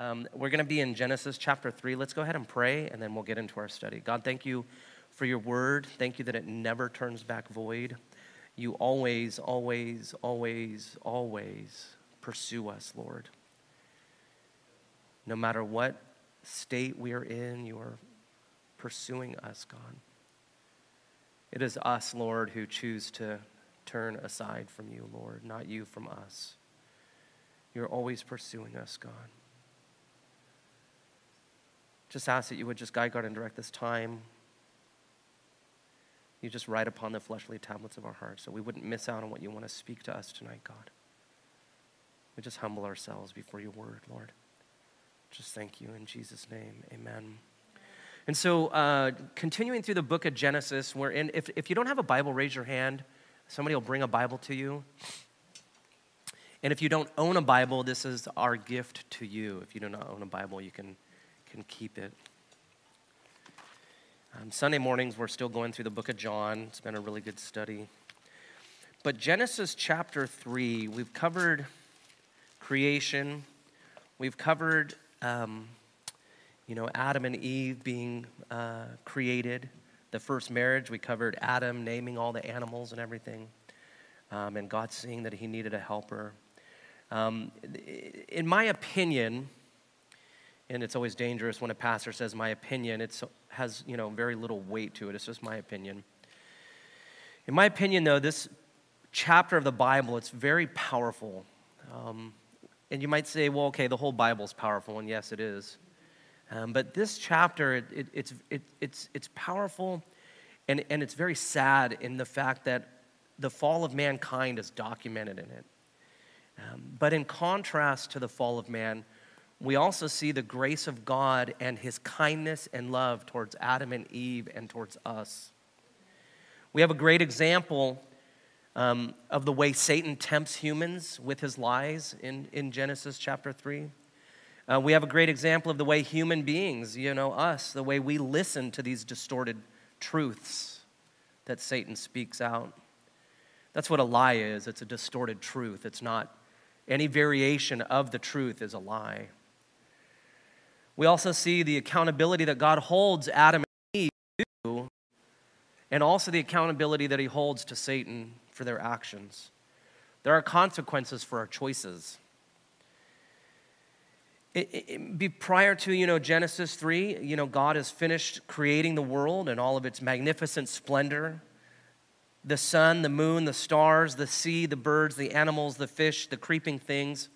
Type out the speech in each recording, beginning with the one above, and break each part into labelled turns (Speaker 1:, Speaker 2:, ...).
Speaker 1: Um, we're going to be in Genesis chapter 3. Let's go ahead and pray, and then we'll get into our study. God, thank you for your word. Thank you that it never turns back void. You always, always, always, always pursue us, Lord. No matter what state we are in, you are pursuing us, God. It is us, Lord, who choose to turn aside from you, Lord, not you from us. You're always pursuing us, God. Just ask that you would just guide, guard, and direct this time. You just write upon the fleshly tablets of our hearts so we wouldn't miss out on what you want to speak to us tonight, God. We just humble ourselves before your word, Lord. Just thank you in Jesus' name. Amen. And so, uh, continuing through the book of Genesis, we're in, if, if you don't have a Bible, raise your hand. Somebody will bring a Bible to you. And if you don't own a Bible, this is our gift to you. If you do not own a Bible, you can, can keep it. Um, Sunday mornings, we're still going through the book of John. It's been a really good study. But Genesis chapter 3, we've covered creation, we've covered, um, you know, Adam and Eve being uh, created, the first marriage. We covered Adam naming all the animals and everything, um, and God seeing that he needed a helper. Um, in my opinion, and it's always dangerous when a pastor says my opinion, it has you know very little weight to it. It's just my opinion. In my opinion, though, this chapter of the Bible it's very powerful. Um, and you might say, well, okay, the whole Bible is powerful, and yes, it is. Um, but this chapter, it, it, it's, it, it's, it's powerful and, and it's very sad in the fact that the fall of mankind is documented in it. Um, but in contrast to the fall of man, we also see the grace of God and his kindness and love towards Adam and Eve and towards us. We have a great example um, of the way Satan tempts humans with his lies in, in Genesis chapter 3. Uh, we have a great example of the way human beings, you know, us, the way we listen to these distorted truths that Satan speaks out. That's what a lie is it's a distorted truth. It's not any variation of the truth is a lie. We also see the accountability that God holds Adam and Eve to, and also the accountability that he holds to Satan for their actions. There are consequences for our choices. It, it, be prior to you know genesis 3 you know god has finished creating the world and all of its magnificent splendor the sun the moon the stars the sea the birds the animals the fish the creeping things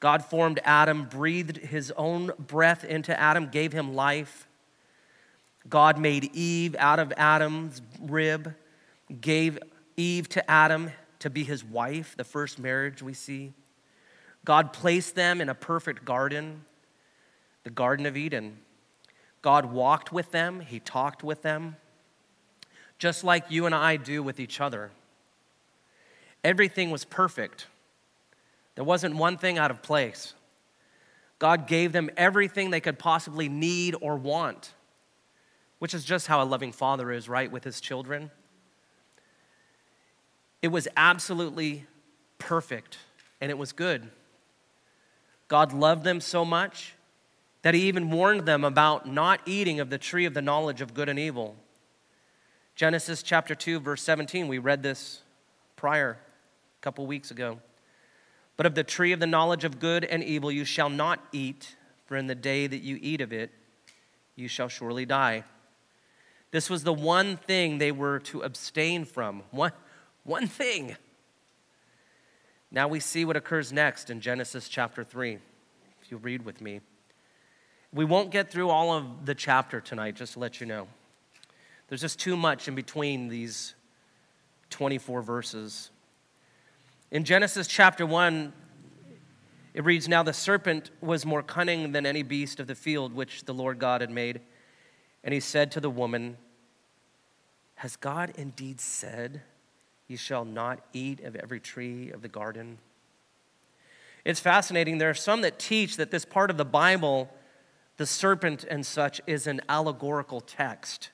Speaker 1: god formed adam breathed his own breath into adam gave him life god made eve out of adam's rib gave eve to adam to be his wife the first marriage we see God placed them in a perfect garden, the Garden of Eden. God walked with them, He talked with them, just like you and I do with each other. Everything was perfect, there wasn't one thing out of place. God gave them everything they could possibly need or want, which is just how a loving father is, right, with his children. It was absolutely perfect and it was good. God loved them so much that he even warned them about not eating of the tree of the knowledge of good and evil. Genesis chapter 2, verse 17, we read this prior, a couple weeks ago. But of the tree of the knowledge of good and evil you shall not eat, for in the day that you eat of it, you shall surely die. This was the one thing they were to abstain from. One, one thing. Now we see what occurs next in Genesis chapter 3. If you read with me, we won't get through all of the chapter tonight, just to let you know. There's just too much in between these 24 verses. In Genesis chapter 1, it reads Now the serpent was more cunning than any beast of the field which the Lord God had made. And he said to the woman, Has God indeed said, you shall not eat of every tree of the garden. It's fascinating. There are some that teach that this part of the Bible, the serpent and such, is an allegorical text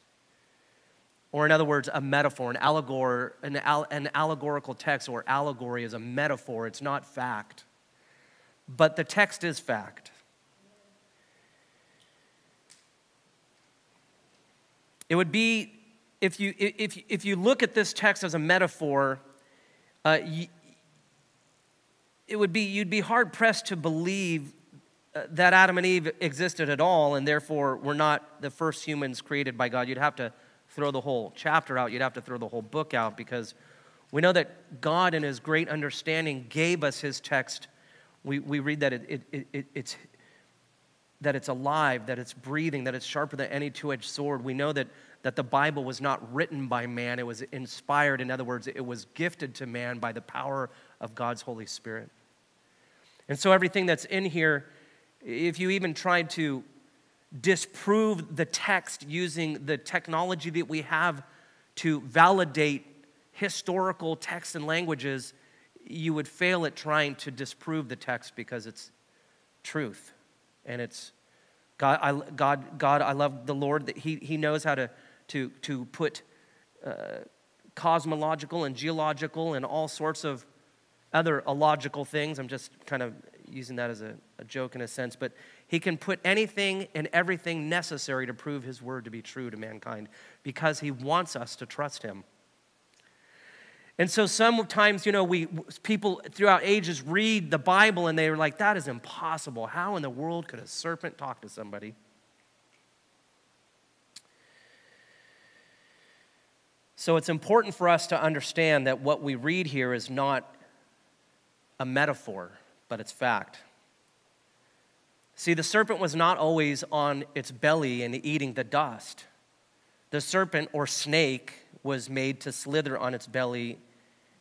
Speaker 1: or in other words, a metaphor, an, allegor, an, al- an allegorical text or allegory is a metaphor, it's not fact. But the text is fact. It would be, if you, if, if you look at this text as a metaphor, uh, you, it would be, you'd be hard pressed to believe uh, that Adam and Eve existed at all and therefore were not the first humans created by God. You'd have to throw the whole chapter out, you'd have to throw the whole book out because we know that God, in His great understanding, gave us His text. We, we read that it, it, it, it's, that it's alive, that it's breathing, that it's sharper than any two edged sword. We know that, that the Bible was not written by man, it was inspired. In other words, it was gifted to man by the power of God's Holy Spirit. And so, everything that's in here, if you even tried to disprove the text using the technology that we have to validate historical texts and languages, you would fail at trying to disprove the text because it's truth. And it's God, I, God, God, I love the Lord that He, he knows how to, to, to put uh, cosmological and geological and all sorts of other illogical things. I'm just kind of using that as a, a joke in a sense, but he can put anything and everything necessary to prove his word to be true to mankind because he wants us to trust him. And so sometimes, you know, we people throughout ages read the Bible and they're like, that is impossible. How in the world could a serpent talk to somebody? So it's important for us to understand that what we read here is not a metaphor, but it's fact. See, the serpent was not always on its belly and eating the dust. The serpent or snake was made to slither on its belly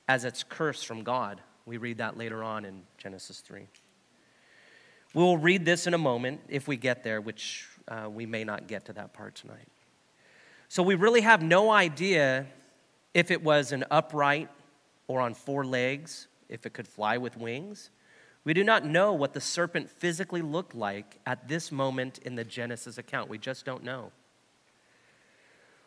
Speaker 1: as its curse from God. We read that later on in Genesis 3. We'll read this in a moment if we get there, which uh, we may not get to that part tonight. So we really have no idea if it was an upright or on four legs, if it could fly with wings. We do not know what the serpent physically looked like at this moment in the Genesis account. We just don't know.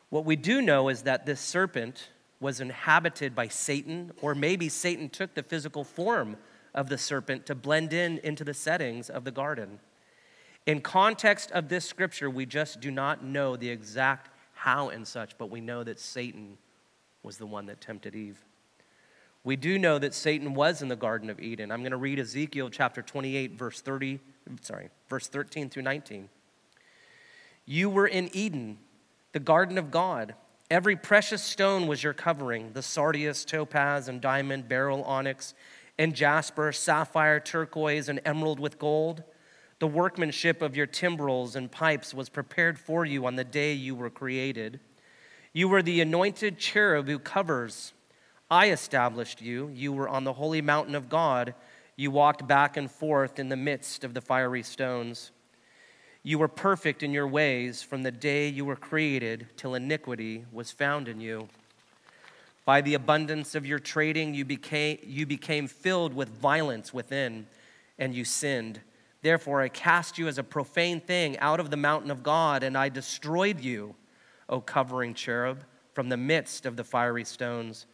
Speaker 1: What we do know is that this serpent was inhabited by Satan, or maybe Satan took the physical form of the serpent to blend in into the settings of the garden. In context of this scripture, we just do not know the exact how and such, but we know that Satan was the one that tempted Eve. We do know that Satan was in the Garden of Eden. I'm going to read Ezekiel chapter 28, verse 30, sorry, verse 13 through 19. You were in Eden, the garden of God. Every precious stone was your covering the sardius, topaz, and diamond, beryl, onyx, and jasper, sapphire, turquoise, and emerald with gold. The workmanship of your timbrels and pipes was prepared for you on the day you were created. You were the anointed cherub who covers I established you. You were on the holy mountain of God. You walked back and forth in the midst of the fiery stones. You were perfect in your ways from the day you were created till iniquity was found in you. By the abundance of your trading, you became, you became filled with violence within, and you sinned. Therefore, I cast you as a profane thing out of the mountain of God, and I destroyed you, O covering cherub, from the midst of the fiery stones.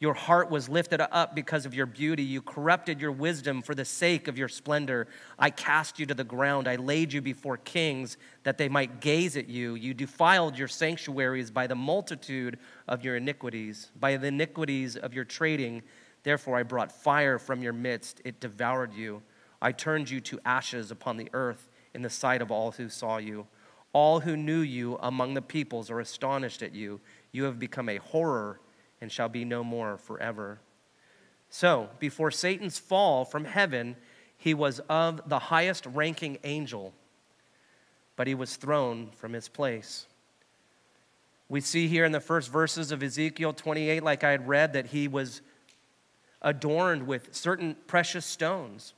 Speaker 1: Your heart was lifted up because of your beauty. You corrupted your wisdom for the sake of your splendor. I cast you to the ground. I laid you before kings that they might gaze at you. You defiled your sanctuaries by the multitude of your iniquities, by the iniquities of your trading. Therefore, I brought fire from your midst. It devoured you. I turned you to ashes upon the earth in the sight of all who saw you. All who knew you among the peoples are astonished at you. You have become a horror and shall be no more forever. So, before Satan's fall from heaven, he was of the highest ranking angel, but he was thrown from his place. We see here in the first verses of Ezekiel 28, like I had read, that he was adorned with certain precious stones.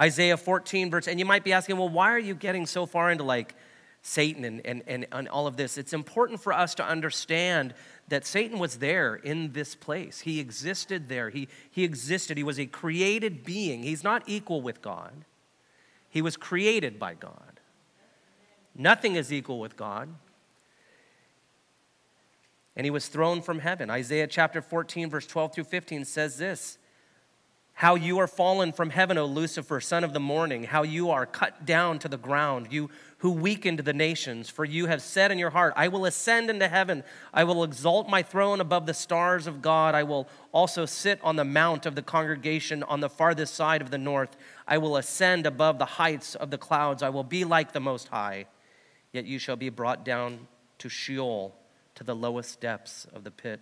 Speaker 1: Isaiah 14, verse, and you might be asking, well, why are you getting so far into like Satan and, and, and, all of this? It's important for us to understand that Satan was there in this place. He existed there. He, he existed. He was a created being. He's not equal with God, he was created by God. Nothing is equal with God. And he was thrown from heaven. Isaiah chapter 14, verse 12 through 15 says this How you are fallen from heaven, O Lucifer, son of the morning, how you are cut down to the ground, you who weakened the nations. For you have said in your heart, I will ascend into heaven, I will exalt my throne above the stars of God, I will also sit on the mount of the congregation on the farthest side of the north, I will ascend above the heights of the clouds, I will be like the Most High. Yet you shall be brought down to Sheol, to the lowest depths of the pit.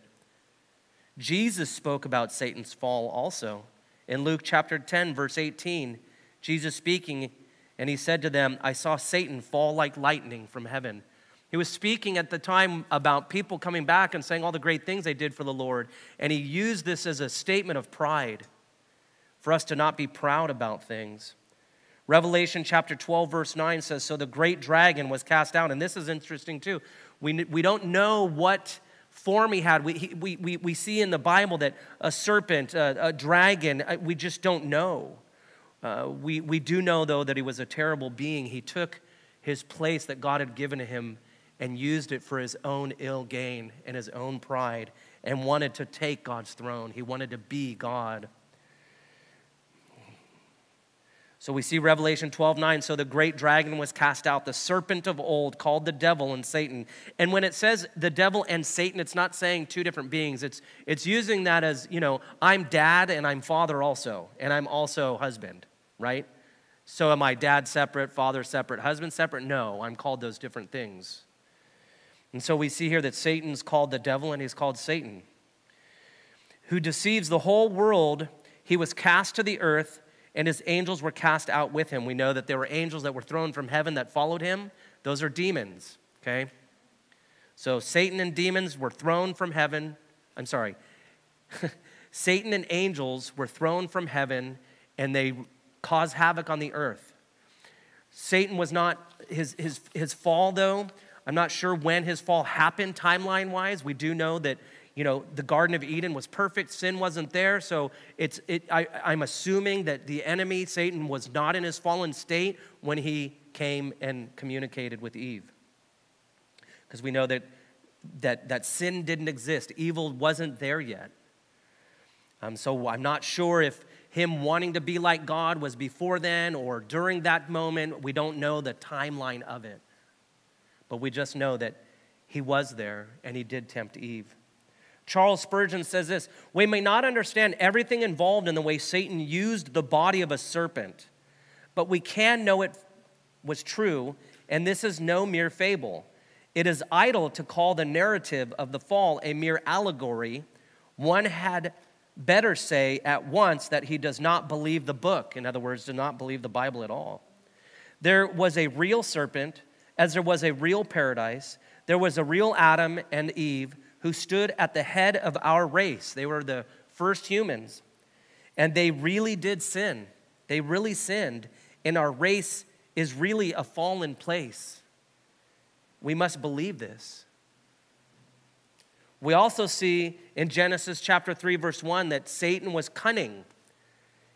Speaker 1: Jesus spoke about Satan's fall also. In Luke chapter 10, verse 18, Jesus speaking, and he said to them, I saw Satan fall like lightning from heaven. He was speaking at the time about people coming back and saying all the great things they did for the Lord. And he used this as a statement of pride for us to not be proud about things. Revelation chapter 12, verse 9 says, So the great dragon was cast out. And this is interesting too. We, we don't know what form he had. We, he, we, we, we see in the Bible that a serpent, a, a dragon, uh, we just don't know. Uh, we, we do know, though, that he was a terrible being. He took his place that God had given to him and used it for his own ill gain and his own pride and wanted to take God's throne. He wanted to be God. So we see Revelation 12 9. So the great dragon was cast out, the serpent of old, called the devil and Satan. And when it says the devil and Satan, it's not saying two different beings. It's, it's using that as, you know, I'm dad and I'm father also, and I'm also husband, right? So am I dad separate, father separate, husband separate? No, I'm called those different things. And so we see here that Satan's called the devil and he's called Satan, who deceives the whole world. He was cast to the earth and his angels were cast out with him. We know that there were angels that were thrown from heaven that followed him. Those are demons, okay? So Satan and demons were thrown from heaven. I'm sorry. Satan and angels were thrown from heaven and they caused havoc on the earth. Satan was not, his, his, his fall though, I'm not sure when his fall happened timeline wise. We do know that you know, the Garden of Eden was perfect, sin wasn't there. So it's, it, I, I'm assuming that the enemy, Satan, was not in his fallen state when he came and communicated with Eve. Because we know that, that, that sin didn't exist, evil wasn't there yet. Um, so I'm not sure if him wanting to be like God was before then or during that moment. We don't know the timeline of it. But we just know that he was there and he did tempt Eve. Charles Spurgeon says this We may not understand everything involved in the way Satan used the body of a serpent, but we can know it was true, and this is no mere fable. It is idle to call the narrative of the fall a mere allegory. One had better say at once that he does not believe the book. In other words, does not believe the Bible at all. There was a real serpent, as there was a real paradise. There was a real Adam and Eve who stood at the head of our race. They were the first humans. And they really did sin. They really sinned. And our race is really a fallen place. We must believe this. We also see in Genesis chapter 3, verse 1, that Satan was cunning.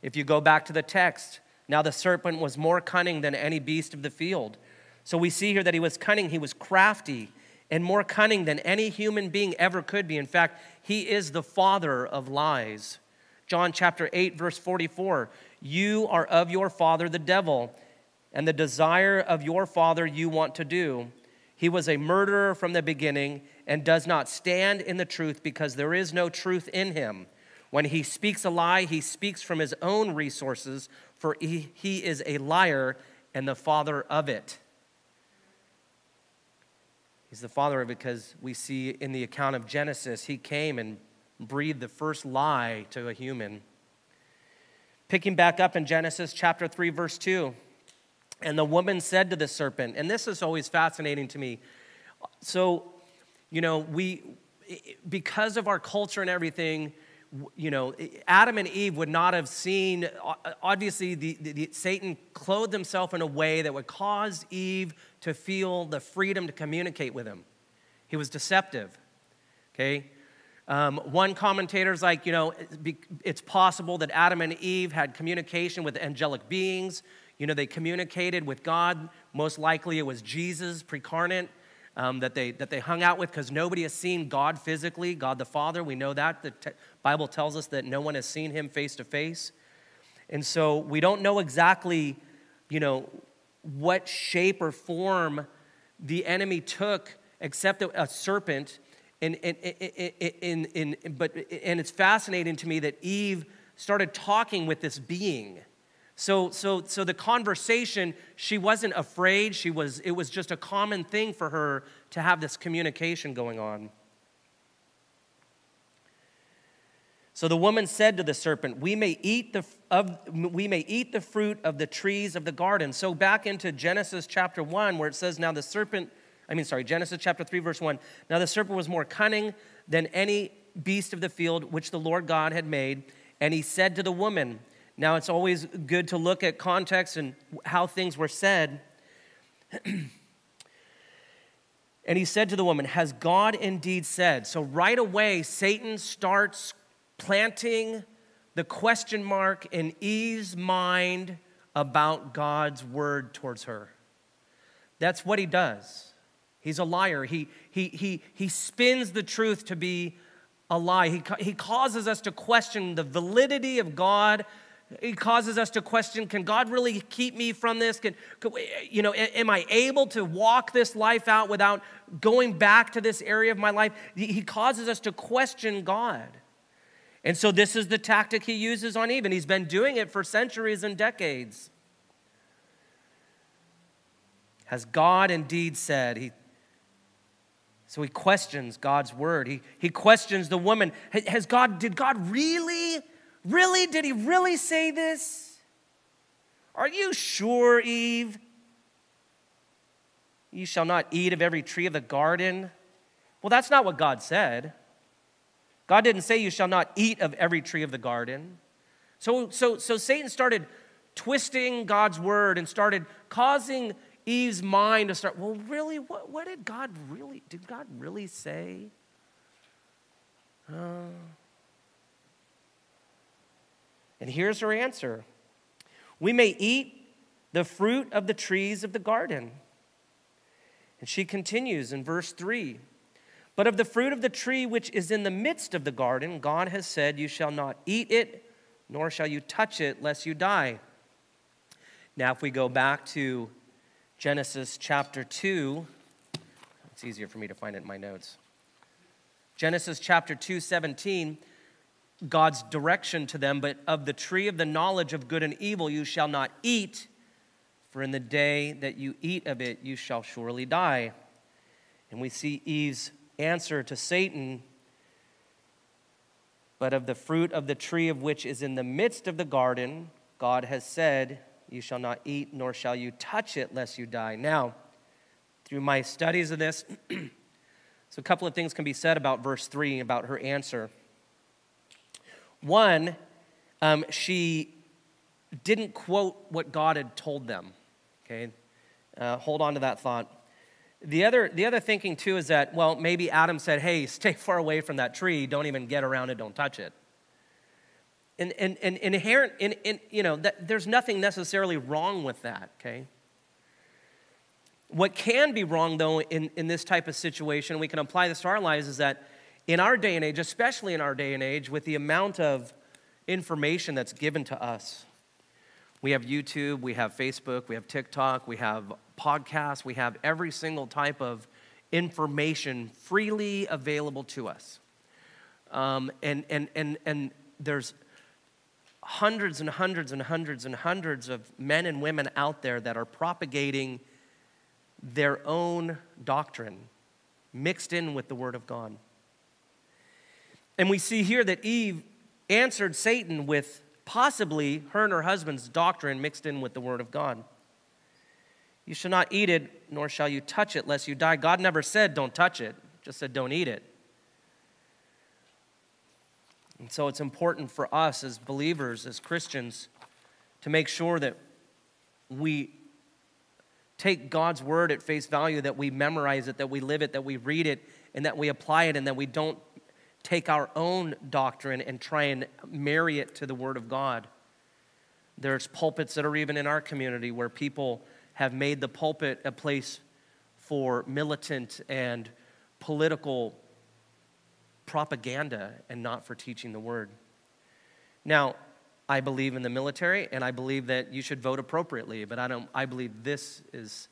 Speaker 1: If you go back to the text, now the serpent was more cunning than any beast of the field. So we see here that he was cunning, he was crafty, and more cunning than any human being ever could be. In fact, he is the father of lies. John chapter 8, verse 44 You are of your father, the devil, and the desire of your father you want to do. He was a murderer from the beginning and does not stand in the truth because there is no truth in him. When he speaks a lie, he speaks from his own resources, for he, he is a liar and the father of it. He's the father of it because we see in the account of Genesis, he came and breathed the first lie to a human. Picking back up in Genesis chapter 3, verse 2. And the woman said to the serpent, and this is always fascinating to me. So, you know, we, because of our culture and everything, you know, Adam and Eve would not have seen, obviously, the, the, the, Satan clothed himself in a way that would cause Eve to feel the freedom to communicate with him. He was deceptive, okay? Um, one commentator's like, you know, it's possible that Adam and Eve had communication with angelic beings. You know, they communicated with God. Most likely it was Jesus, precarnate um, that, they, that they hung out with because nobody has seen God physically, God the Father. We know that. The Bible tells us that no one has seen him face to face. And so we don't know exactly, you know, what shape or form the enemy took except a serpent. And, and, and, and, but, and it's fascinating to me that Eve started talking with this being. So, so, so the conversation, she wasn't afraid. She was, it was just a common thing for her to have this communication going on. So the woman said to the serpent, "We may eat the of we may eat the fruit of the trees of the garden." So back into Genesis chapter 1 where it says now the serpent I mean sorry, Genesis chapter 3 verse 1. Now the serpent was more cunning than any beast of the field which the Lord God had made, and he said to the woman, now it's always good to look at context and how things were said. and he said to the woman, Has God indeed said? So right away, Satan starts planting the question mark in Eve's mind about God's word towards her. That's what he does. He's a liar. He, he, he, he spins the truth to be a lie. He, he causes us to question the validity of God. He causes us to question can God really keep me from this? Can, you know, am I able to walk this life out without going back to this area of my life? He causes us to question God. And so this is the tactic he uses on Eve, and he's been doing it for centuries and decades. Has God indeed said? He, so he questions God's word. He, he questions the woman. Has God, did God really, really, did he really say this? Are you sure, Eve? You shall not eat of every tree of the garden. Well, that's not what God said. God didn't say you shall not eat of every tree of the garden. So, so, so Satan started twisting God's word and started causing Eve's mind to start, well, really, what, what did God really, did God really say? Uh, and here's her answer We may eat the fruit of the trees of the garden. And she continues in verse 3 but of the fruit of the tree which is in the midst of the garden, God has said, You shall not eat it, nor shall you touch it, lest you die. Now, if we go back to Genesis chapter 2, it's easier for me to find it in my notes. Genesis chapter 2, 17, God's direction to them, but of the tree of the knowledge of good and evil you shall not eat, for in the day that you eat of it you shall surely die. And we see Eve's answer to Satan, but of the fruit of the tree of which is in the midst of the garden, God has said, You shall not eat, nor shall you touch it, lest you die. Now, through my studies of this, so a couple of things can be said about verse 3, about her answer. One, um, she didn't quote what God had told them. Okay? Uh, hold on to that thought. The other, the other thinking too is that, well, maybe Adam said, hey, stay far away from that tree, don't even get around it, don't touch it. And, and, and inherent, in, in, you know, that, there's nothing necessarily wrong with that, okay? What can be wrong, though, in, in this type of situation, we can apply this to our lives, is that in our day and age, especially in our day and age, with the amount of information that's given to us, we have YouTube, we have Facebook, we have TikTok, we have podcasts, we have every single type of information freely available to us. Um, and, and, and, and there's hundreds and hundreds and hundreds and hundreds of men and women out there that are propagating their own doctrine mixed in with the Word of God. And we see here that Eve answered Satan with possibly her and her husband's doctrine mixed in with the Word of God. You shall not eat it, nor shall you touch it, lest you die. God never said don't touch it, just said don't eat it. And so it's important for us as believers, as Christians, to make sure that we take God's word at face value, that we memorize it, that we live it, that we read it, and that we apply it, and that we don't take our own doctrine and try and marry it to the Word of God. There's pulpits that are even in our community where people have made the pulpit a place for militant and political propaganda and not for teaching the Word. Now, I believe in the military and I believe that you should vote appropriately, but I, don't, I believe this is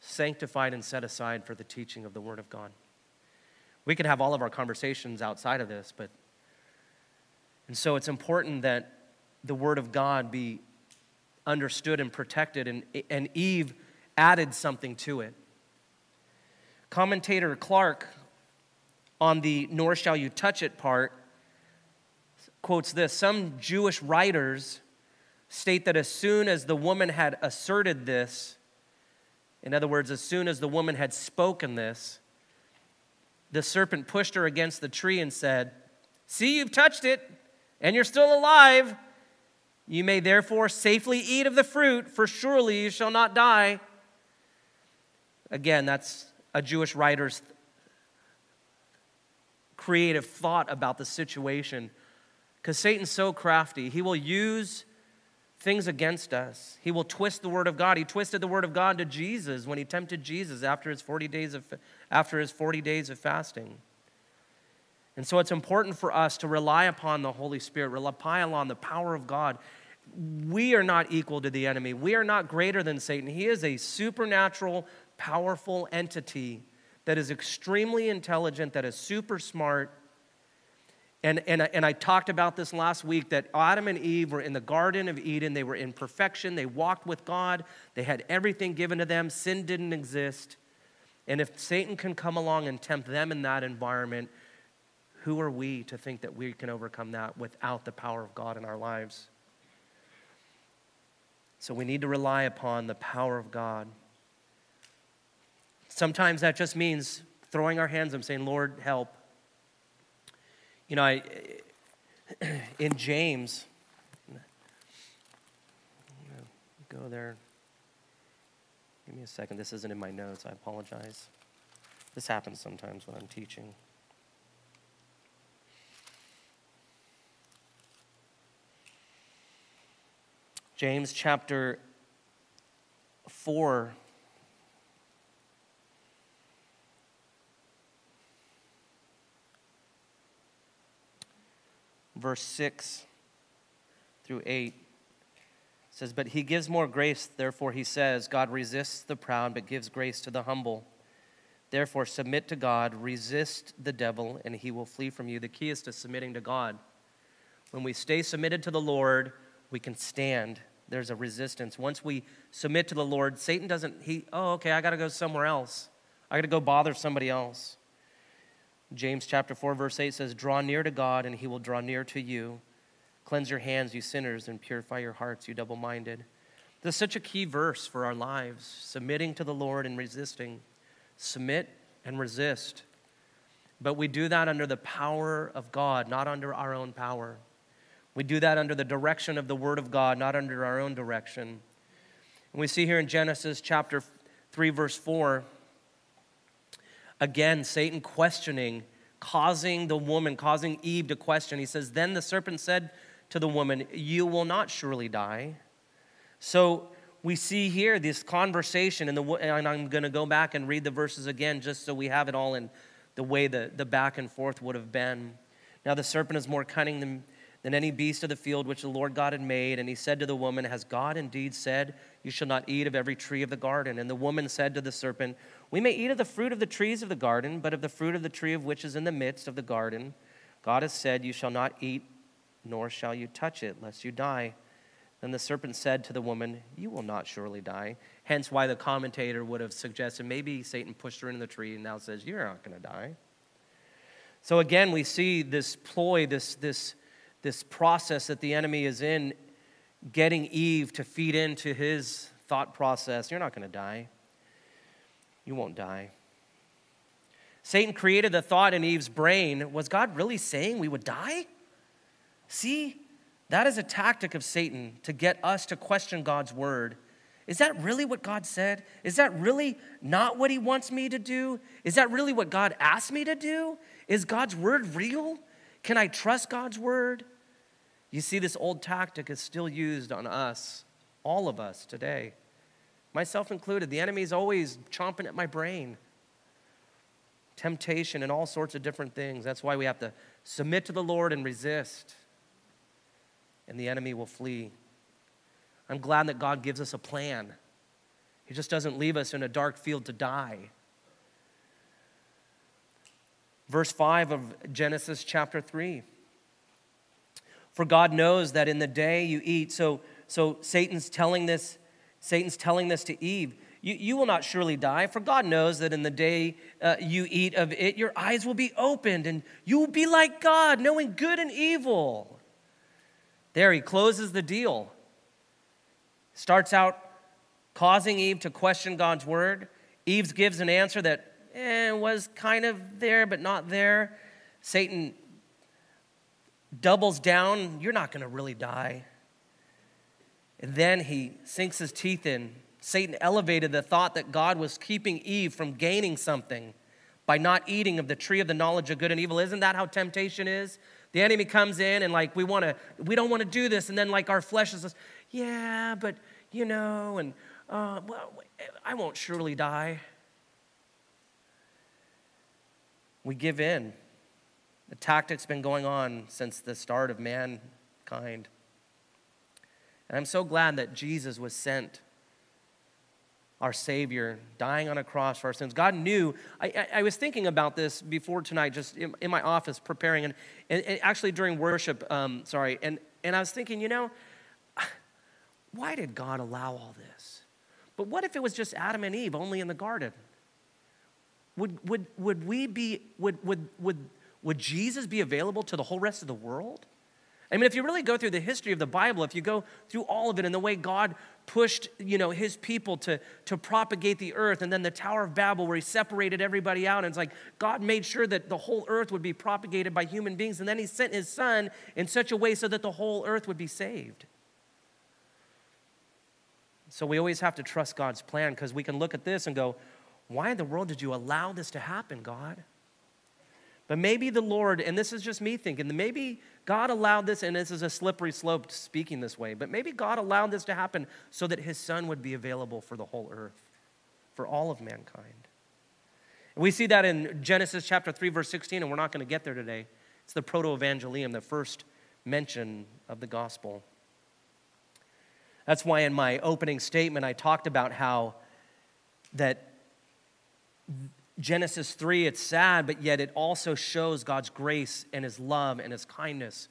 Speaker 1: sanctified and set aside for the teaching of the Word of God. We could have all of our conversations outside of this, but, and so it's important that the Word of God be understood and protected, and, and Eve added something to it. Commentator Clarke on the nor shall you touch it part, quotes this Some Jewish writers state that as soon as the woman had asserted this, in other words, as soon as the woman had spoken this, the serpent pushed her against the tree and said, See, you've touched it, and you're still alive. You may therefore safely eat of the fruit, for surely you shall not die. Again, that's a Jewish writer's creative thought about the situation. Because Satan's so crafty, he will use things against us. He will twist the word of God. He twisted the word of God to Jesus when he tempted Jesus after his 40 days of, after his 40 days of fasting. And so it's important for us to rely upon the Holy Spirit, rely upon the power of God. We are not equal to the enemy. We are not greater than Satan. He is a supernatural, powerful entity that is extremely intelligent, that is super smart, and, and, and I talked about this last week that Adam and Eve were in the Garden of Eden. They were in perfection. They walked with God. They had everything given to them. Sin didn't exist. And if Satan can come along and tempt them in that environment, who are we to think that we can overcome that without the power of God in our lives? So we need to rely upon the power of God. Sometimes that just means throwing our hands up saying, Lord, help. You know, I, in James, go there. Give me a second. This isn't in my notes. I apologize. This happens sometimes when I'm teaching. James chapter 4 verse 6 through 8 says, But he gives more grace, therefore he says, God resists the proud, but gives grace to the humble. Therefore, submit to God, resist the devil, and he will flee from you. The key is to submitting to God. When we stay submitted to the Lord, we can stand. There's a resistance. Once we submit to the Lord, Satan doesn't, he, oh, okay, I got to go somewhere else. I got to go bother somebody else. James chapter 4 verse 8 says, "Draw near to God and he will draw near to you. Cleanse your hands, you sinners, and purify your hearts, you double-minded." This is such a key verse for our lives, submitting to the Lord and resisting. Submit and resist. But we do that under the power of God, not under our own power. We do that under the direction of the Word of God, not under our own direction. And we see here in Genesis chapter 3, verse 4, Again, Satan questioning, causing the woman, causing Eve to question. He says, Then the serpent said to the woman, You will not surely die. So we see here this conversation, and, the, and I'm going to go back and read the verses again just so we have it all in the way the, the back and forth would have been. Now the serpent is more cunning than, than any beast of the field which the Lord God had made. And he said to the woman, Has God indeed said, You shall not eat of every tree of the garden? And the woman said to the serpent, we may eat of the fruit of the trees of the garden, but of the fruit of the tree of which is in the midst of the garden, God has said, You shall not eat, nor shall you touch it, lest you die. Then the serpent said to the woman, You will not surely die. Hence, why the commentator would have suggested maybe Satan pushed her into the tree and now says, You're not going to die. So again, we see this ploy, this, this, this process that the enemy is in, getting Eve to feed into his thought process. You're not going to die. You won't die. Satan created the thought in Eve's brain was God really saying we would die? See, that is a tactic of Satan to get us to question God's word. Is that really what God said? Is that really not what He wants me to do? Is that really what God asked me to do? Is God's word real? Can I trust God's word? You see, this old tactic is still used on us, all of us today myself included. The enemy is always chomping at my brain. Temptation and all sorts of different things. That's why we have to submit to the Lord and resist. and the enemy will flee. I'm glad that God gives us a plan. He just doesn't leave us in a dark field to die. Verse 5 of Genesis chapter 3. For God knows that in the day you eat, so, so Satan's telling this, Satan's telling this to Eve. You, you will not surely die, for God knows that in the day uh, you eat of it, your eyes will be opened, and you will be like God, knowing good and evil. There, he closes the deal. Starts out causing Eve to question God's word. Eve gives an answer that eh, was kind of there, but not there. Satan doubles down. You're not going to really die. And then he sinks his teeth in. Satan elevated the thought that God was keeping Eve from gaining something by not eating of the tree of the knowledge of good and evil. Isn't that how temptation is? The enemy comes in and like we want to, we don't want to do this, and then like our flesh is, just, yeah, but you know, and uh, well, I won't surely die. We give in. The tactic's been going on since the start of mankind. And I'm so glad that Jesus was sent, our Savior, dying on a cross for our sins. God knew, I, I, I was thinking about this before tonight, just in, in my office preparing, and, and, and actually during worship, um, sorry, and, and I was thinking, you know, why did God allow all this? But what if it was just Adam and Eve only in the garden? Would, would, would we be, would, would, would, would Jesus be available to the whole rest of the world? I mean, if you really go through the history of the Bible, if you go through all of it and the way God pushed, you know, his people to, to propagate the earth, and then the Tower of Babel where he separated everybody out, and it's like God made sure that the whole earth would be propagated by human beings, and then he sent his son in such a way so that the whole earth would be saved. So we always have to trust God's plan because we can look at this and go, why in the world did you allow this to happen, God? But maybe the Lord, and this is just me thinking, maybe God allowed this, and this is a slippery slope speaking this way, but maybe God allowed this to happen so that his son would be available for the whole earth, for all of mankind. We see that in Genesis chapter 3, verse 16, and we're not going to get there today. It's the proto evangelium, the first mention of the gospel. That's why in my opening statement I talked about how that Genesis 3, it's sad, but yet it also shows God's grace and his love and his kindness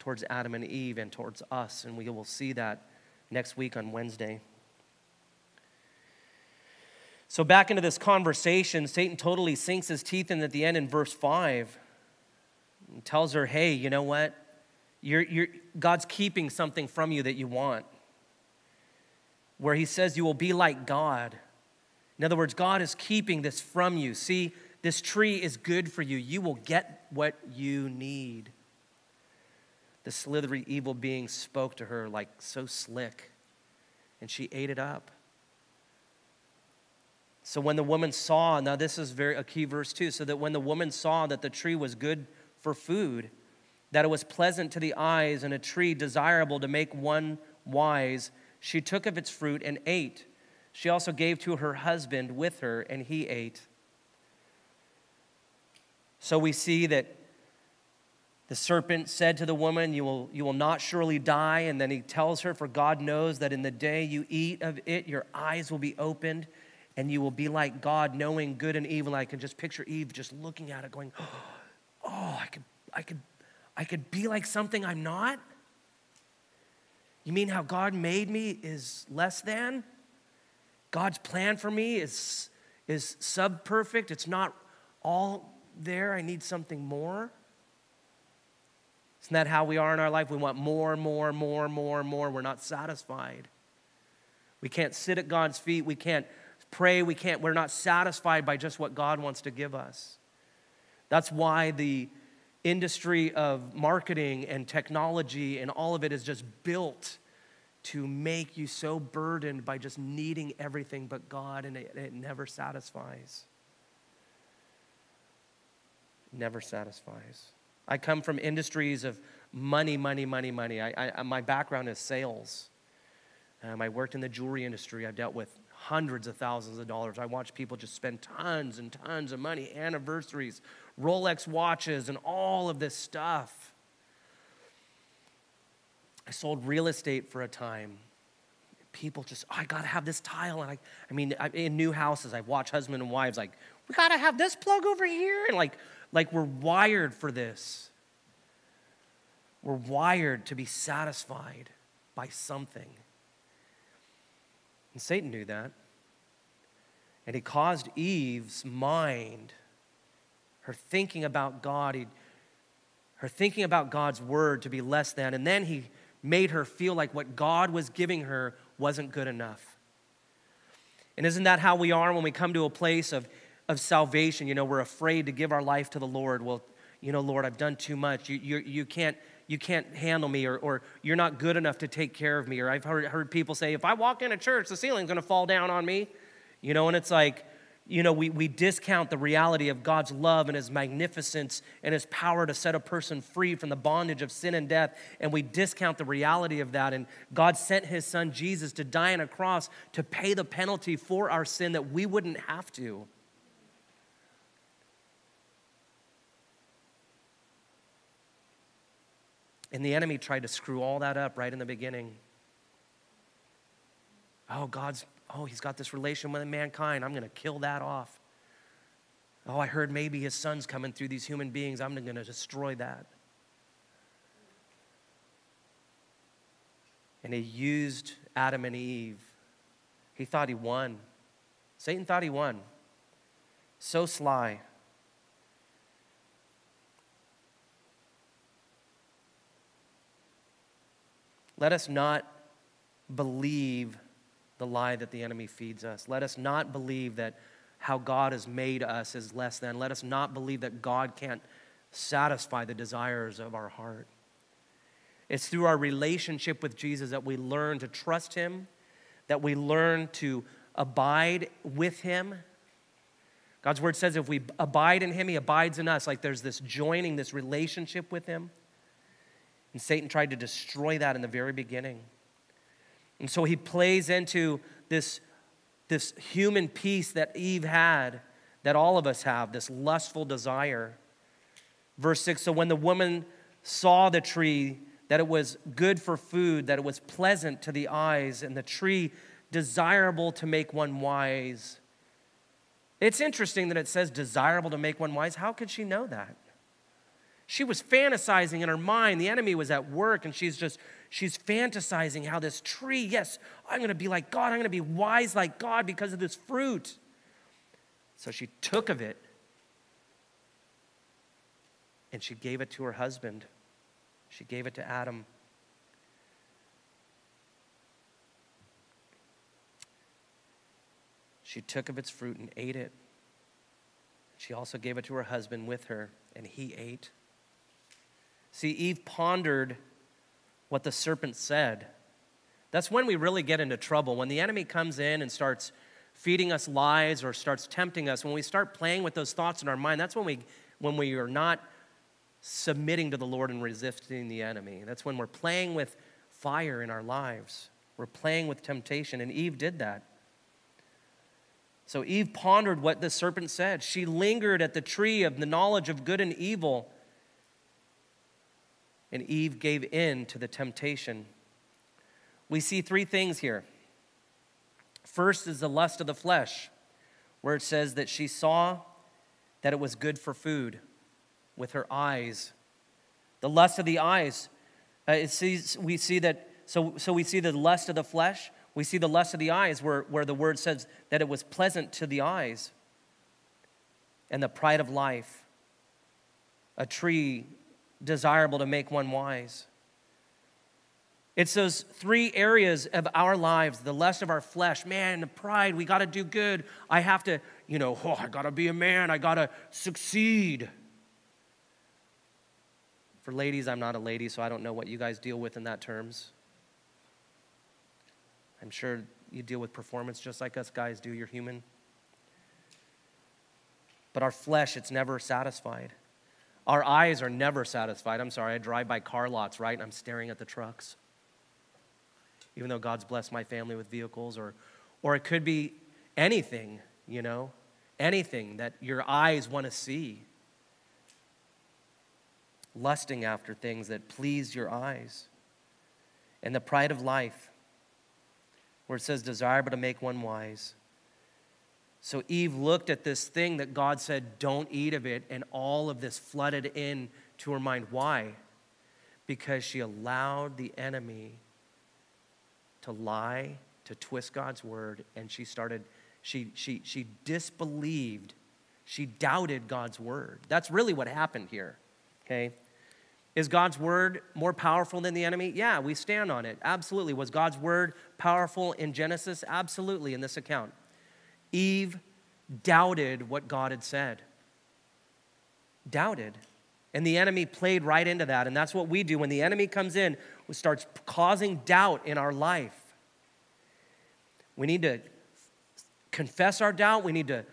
Speaker 1: towards Adam and Eve and towards us. And we will see that next week on Wednesday. So, back into this conversation, Satan totally sinks his teeth in at the end in verse 5 and tells her, Hey, you know what? You're, you're, God's keeping something from you that you want where he says you will be like God. In other words, God is keeping this from you. See, this tree is good for you. You will get what you need. The slithery evil being spoke to her like so slick, and she ate it up. So when the woman saw, now this is very a key verse too, so that when the woman saw that the tree was good for food, that it was pleasant to the eyes and a tree desirable to make one wise, she took of its fruit and ate. She also gave to her husband with her, and he ate. So we see that the serpent said to the woman, you will, you will not surely die. And then he tells her, For God knows that in the day you eat of it, your eyes will be opened, and you will be like God, knowing good and evil. I can just picture Eve just looking at it, going, Oh, I could, I could, I could be like something I'm not. You mean how God made me is less than? God's plan for me is, is sub perfect. It's not all there. I need something more. Isn't that how we are in our life? We want more, more, more, more, more. We're not satisfied. We can't sit at God's feet. We can't pray. We can't, we're not satisfied by just what God wants to give us. That's why the industry of marketing and technology and all of it is just built to make you so burdened by just needing everything but God, and it, it never satisfies. Never satisfies. I come from industries of money, money, money, money. I, I, my background is sales. Um, I worked in the jewelry industry. I've dealt with hundreds of thousands of dollars. I watch people just spend tons and tons of money, anniversaries, Rolex watches, and all of this stuff. I sold real estate for a time. People just, oh, I gotta have this tile. And I, I mean, I, in new houses, I watch husband and wives like, we gotta have this plug over here. And like, like we're wired for this. We're wired to be satisfied by something. And Satan knew that. And he caused Eve's mind, her thinking about God, he, her thinking about God's word to be less than. And then he made her feel like what God was giving her wasn't good enough. And isn't that how we are when we come to a place of, of salvation? You know, we're afraid to give our life to the Lord. Well, you know, Lord, I've done too much. You, you, you, can't, you can't handle me, or, or you're not good enough to take care of me. Or I've heard, heard people say, if I walk in a church, the ceiling's gonna fall down on me. You know, and it's like, you know, we, we discount the reality of God's love and His magnificence and His power to set a person free from the bondage of sin and death. And we discount the reality of that. And God sent His Son Jesus to die on a cross to pay the penalty for our sin that we wouldn't have to. And the enemy tried to screw all that up right in the beginning. Oh, God's oh, he's got this relation with mankind. I'm going to kill that off. Oh, I heard maybe his son's coming through these human beings. I'm going to destroy that. And he used Adam and Eve. He thought he won. Satan thought he won. So sly. Let us not believe the lie that the enemy feeds us. Let us not believe that how God has made us is less than. Let us not believe that God can't satisfy the desires of our heart. It's through our relationship with Jesus that we learn to trust Him, that we learn to abide with Him. God's word says if we abide in Him, He abides in us. Like there's this joining, this relationship with Him. And Satan tried to destroy that in the very beginning. And so he plays into this, this human peace that Eve had, that all of us have, this lustful desire. Verse 6 So when the woman saw the tree, that it was good for food, that it was pleasant to the eyes, and the tree desirable to make one wise. It's interesting that it says desirable to make one wise. How could she know that? She was fantasizing in her mind. The enemy was at work, and she's just she's fantasizing how this tree, yes, I'm going to be like God. I'm going to be wise like God because of this fruit. So she took of it and she gave it to her husband. She gave it to Adam. She took of its fruit and ate it. She also gave it to her husband with her, and he ate. See, Eve pondered what the serpent said. That's when we really get into trouble. When the enemy comes in and starts feeding us lies or starts tempting us, when we start playing with those thoughts in our mind, that's when we, when we are not submitting to the Lord and resisting the enemy. That's when we're playing with fire in our lives. We're playing with temptation, and Eve did that. So Eve pondered what the serpent said. She lingered at the tree of the knowledge of good and evil and Eve gave in to the temptation. We see three things here. First is the lust of the flesh, where it says that she saw that it was good for food with her eyes. The lust of the eyes. Uh, it sees, we see that, so, so we see the lust of the flesh. We see the lust of the eyes, where, where the word says that it was pleasant to the eyes. And the pride of life. A tree desirable to make one wise. It's those three areas of our lives the lust of our flesh, man, the pride, we got to do good. I have to, you know, oh, I got to be a man, I got to succeed. For ladies, I'm not a lady, so I don't know what you guys deal with in that terms. I'm sure you deal with performance just like us guys do, you're human. But our flesh, it's never satisfied. Our eyes are never satisfied. I'm sorry, I drive by car lots, right? And I'm staring at the trucks. Even though God's blessed my family with vehicles, or, or it could be anything, you know, anything that your eyes want to see. Lusting after things that please your eyes. and the pride of life, where it says, desirable to make one wise. So Eve looked at this thing that God said, don't eat of it, and all of this flooded in to her mind. Why? Because she allowed the enemy to lie, to twist God's word, and she started, she, she, she disbelieved, she doubted God's word. That's really what happened here, okay? Is God's word more powerful than the enemy? Yeah, we stand on it. Absolutely. Was God's word powerful in Genesis? Absolutely, in this account. Eve doubted what God had said. Doubted. And the enemy played right into that. And that's what we do. When the enemy comes in, starts causing doubt in our life. We need to confess our doubt. We need to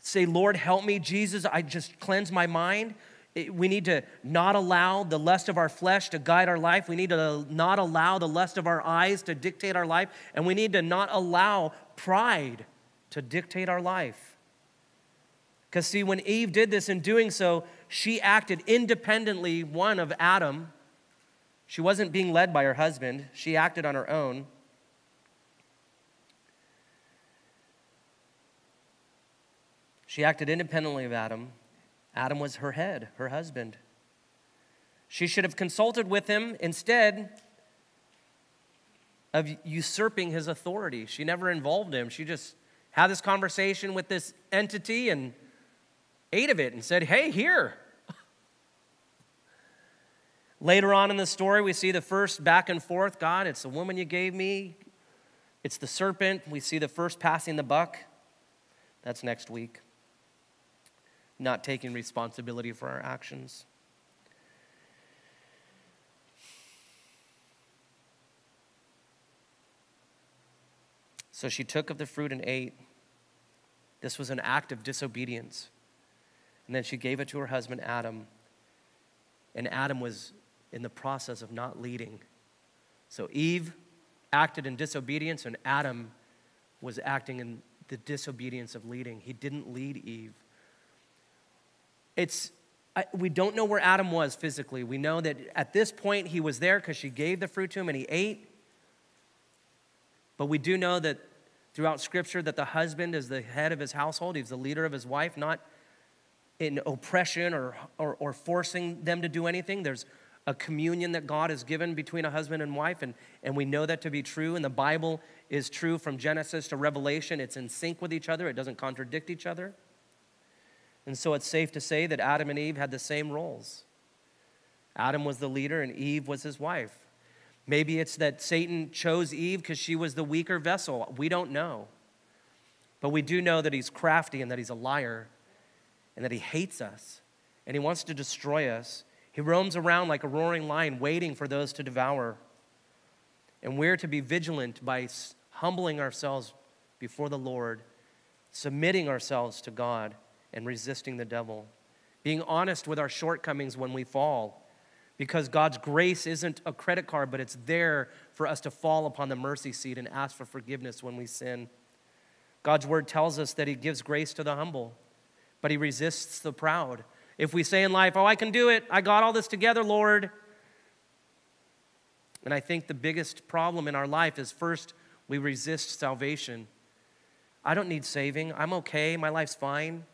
Speaker 1: say, Lord, help me. Jesus, I just cleanse my mind we need to not allow the lust of our flesh to guide our life. We need to not allow the lust of our eyes to dictate our life. And we need to not allow pride to dictate our life. Because, see, when Eve did this, in doing so, she acted independently, one of Adam. She wasn't being led by her husband, she acted on her own. She acted independently of Adam. Adam was her head, her husband. She should have consulted with him instead of usurping his authority. She never involved him. She just had this conversation with this entity and ate of it and said, Hey, here. Later on in the story, we see the first back and forth God, it's the woman you gave me, it's the serpent. We see the first passing the buck. That's next week not taking responsibility for our actions. So she took of the fruit and ate. This was an act of disobedience. And then she gave it to her husband, Adam. And Adam was in the process of not leading. So Eve acted in disobedience, and Adam was acting in the disobedience of leading. He didn't lead Eve. It's, I, we don't know where Adam was physically. We know that at this point he was there because she gave the fruit to him and he ate. But we do know that throughout Scripture that the husband is the head of his household. He's the leader of his wife, not in oppression or, or, or forcing them to do anything. There's a communion that God has given between a husband and wife, and, and we know that to be true. And the Bible is true from Genesis to Revelation. It's in sync with each other, it doesn't contradict each other. And so it's safe to say that Adam and Eve had the same roles. Adam was the leader and Eve was his wife. Maybe it's that Satan chose Eve because she was the weaker vessel. We don't know. But we do know that he's crafty and that he's a liar and that he hates us and he wants to destroy us. He roams around like a roaring lion, waiting for those to devour. And we're to be vigilant by humbling ourselves before the Lord, submitting ourselves to God and resisting the devil. Being honest with our shortcomings when we fall. Because God's grace isn't a credit card, but it's there for us to fall upon the mercy seat and ask for forgiveness when we sin. God's word tells us that He gives grace to the humble, but He resists the proud. If we say in life, Oh, I can do it, I got all this together, Lord. And I think the biggest problem in our life is first, we resist salvation. I don't need saving. I'm okay. My life's fine.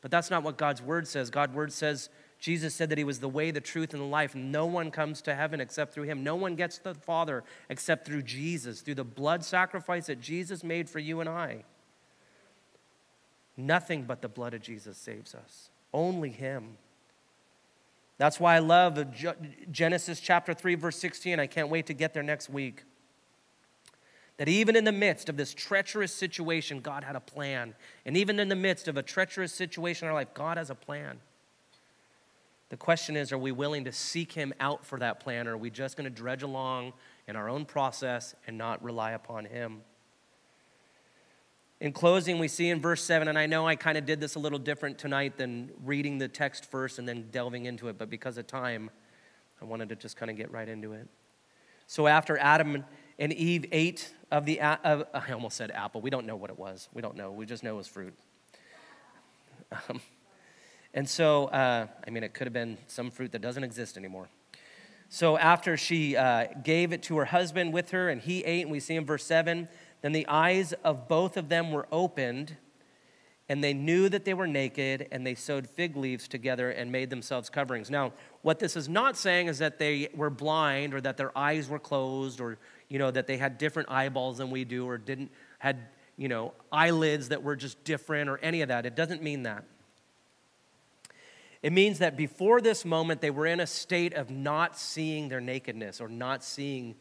Speaker 1: But that's not what God's word says. God's word says, Jesus said that he was the way, the truth, and the life. No one comes to heaven except through him. No one gets to the Father except through Jesus, through the blood sacrifice that Jesus made for you and I. Nothing but the blood of Jesus saves us. Only him. That's why I love Genesis chapter 3, verse 16. I can't wait to get there next week that even in the midst of this treacherous situation, God had a plan. And even in the midst of a treacherous situation in our life, God has a plan. The question is, are we willing to seek Him out for that plan, or are we just going to dredge along in our own process and not rely upon Him? In closing, we see in verse 7, and I know I kind of did this a little different tonight than reading the text first and then delving into it, but because of time, I wanted to just kind of get right into it. So after Adam and Eve ate of the, I almost said apple. We don't know what it was. We don't know. We just know it was fruit. Um, and so, uh, I mean, it could have been some fruit that doesn't exist anymore. So after she uh, gave it to her husband with her, and he ate, and we see in verse 7, then the eyes of both of them were opened, and they knew that they were naked, and they sewed fig leaves together and made themselves coverings. Now, what this is not saying is that they were blind or that their eyes were closed or, you know, that they had different eyeballs than we do or didn't, had, you know, eyelids that were just different or any of that. It doesn't mean that. It means that before this moment, they were in a state of not seeing their nakedness or not seeing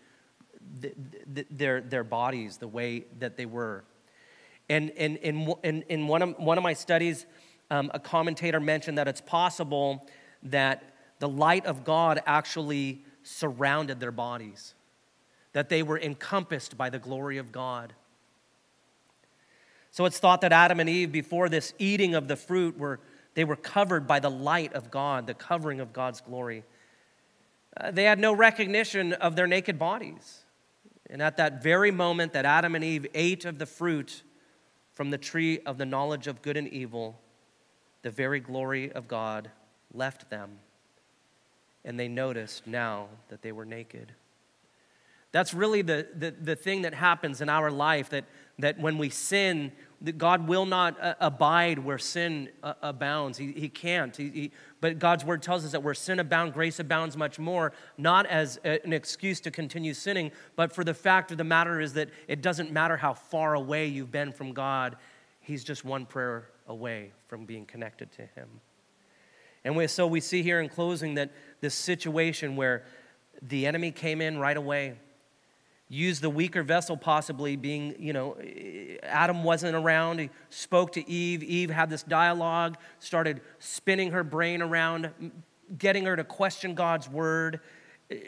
Speaker 1: the, the, their, their bodies the way that they were. And in, in, in, in one, of, one of my studies, um, a commentator mentioned that it's possible that the light of God actually surrounded their bodies, that they were encompassed by the glory of God. So it's thought that Adam and Eve, before this eating of the fruit, were they were covered by the light of God, the covering of God's glory. Uh, they had no recognition of their naked bodies. And at that very moment that Adam and Eve ate of the fruit from the tree of the knowledge of good and evil, the very glory of God left them. And they noticed now that they were naked. That's really the, the, the thing that happens in our life that, that when we sin, that God will not uh, abide where sin uh, abounds. He, he can't. He, he, but God's word tells us that where sin abounds, grace abounds much more, not as a, an excuse to continue sinning, but for the fact of the matter is that it doesn't matter how far away you've been from God, He's just one prayer away from being connected to Him. And we, so we see here in closing that this situation where the enemy came in right away used the weaker vessel, possibly being, you know, Adam wasn't around. He spoke to Eve. Eve had this dialogue, started spinning her brain around, getting her to question God's word.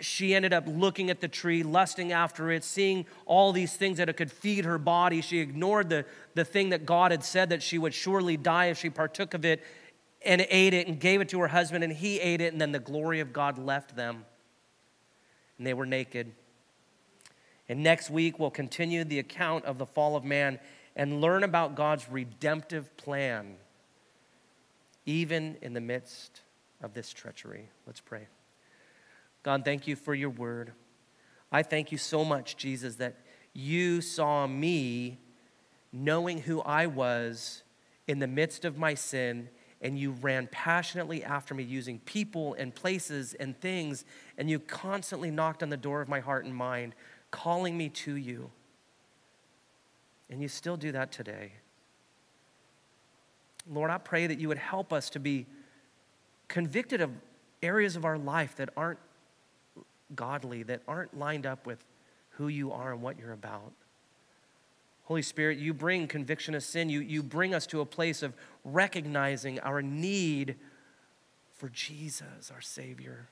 Speaker 1: She ended up looking at the tree, lusting after it, seeing all these things that it could feed her body. She ignored the, the thing that God had said that she would surely die if she partook of it and ate it and gave it to her husband, and he ate it, and then the glory of God left them. And they were naked. And next week, we'll continue the account of the fall of man and learn about God's redemptive plan, even in the midst of this treachery. Let's pray. God, thank you for your word. I thank you so much, Jesus, that you saw me knowing who I was in the midst of my sin, and you ran passionately after me using people and places and things, and you constantly knocked on the door of my heart and mind calling me to you. And you still do that today. Lord, I pray that you would help us to be convicted of areas of our life that aren't godly, that aren't lined up with who you are and what you're about. Holy Spirit, you bring conviction of sin. You, you bring us to a place of recognizing our need for Jesus, our Savior.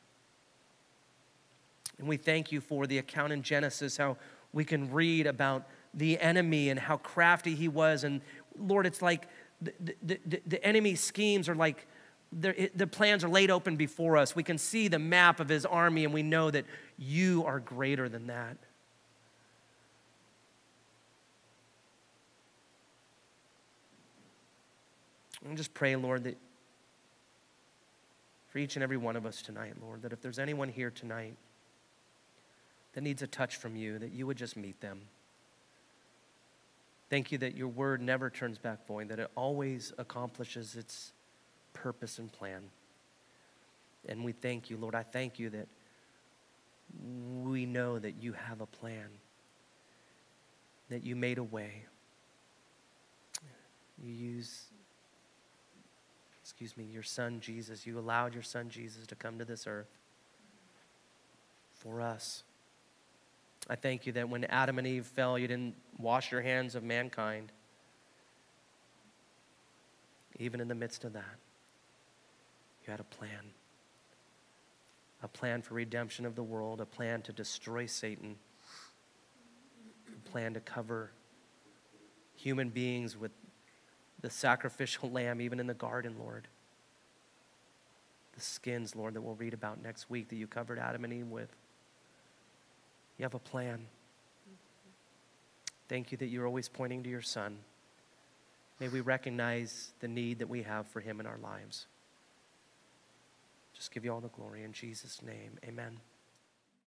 Speaker 1: And we thank you for the account in Genesis, how we can read about the enemy and how crafty he was. And Lord, it's like the, the, the, the enemy schemes are like the plans are laid open before us. We can see the map of his army, and we know that you are greater than that. And just pray, Lord, that for each and every one of us tonight, Lord, that if there's anyone here tonight that needs a touch from you, that you would just meet them. Thank you that your word never turns back void, that it always accomplishes its purpose and plan. And we thank you, Lord. I thank you that we know that you have a plan, that you made a way. You use, excuse me, your son Jesus. You allowed your son Jesus to come to this earth for us. I thank you that when Adam and Eve fell, you didn't wash your hands of mankind. Even in the midst of that, you had a plan a plan for redemption of the world, a plan to destroy Satan, a plan to cover human beings with the sacrificial lamb, even in the garden, Lord. The skins, Lord, that we'll read about next week that you covered Adam and Eve with. You have a plan. Thank you that you're always pointing to your Son. May we recognize the need that we have for him in our lives. Just give you all the glory in Jesus' name. Amen.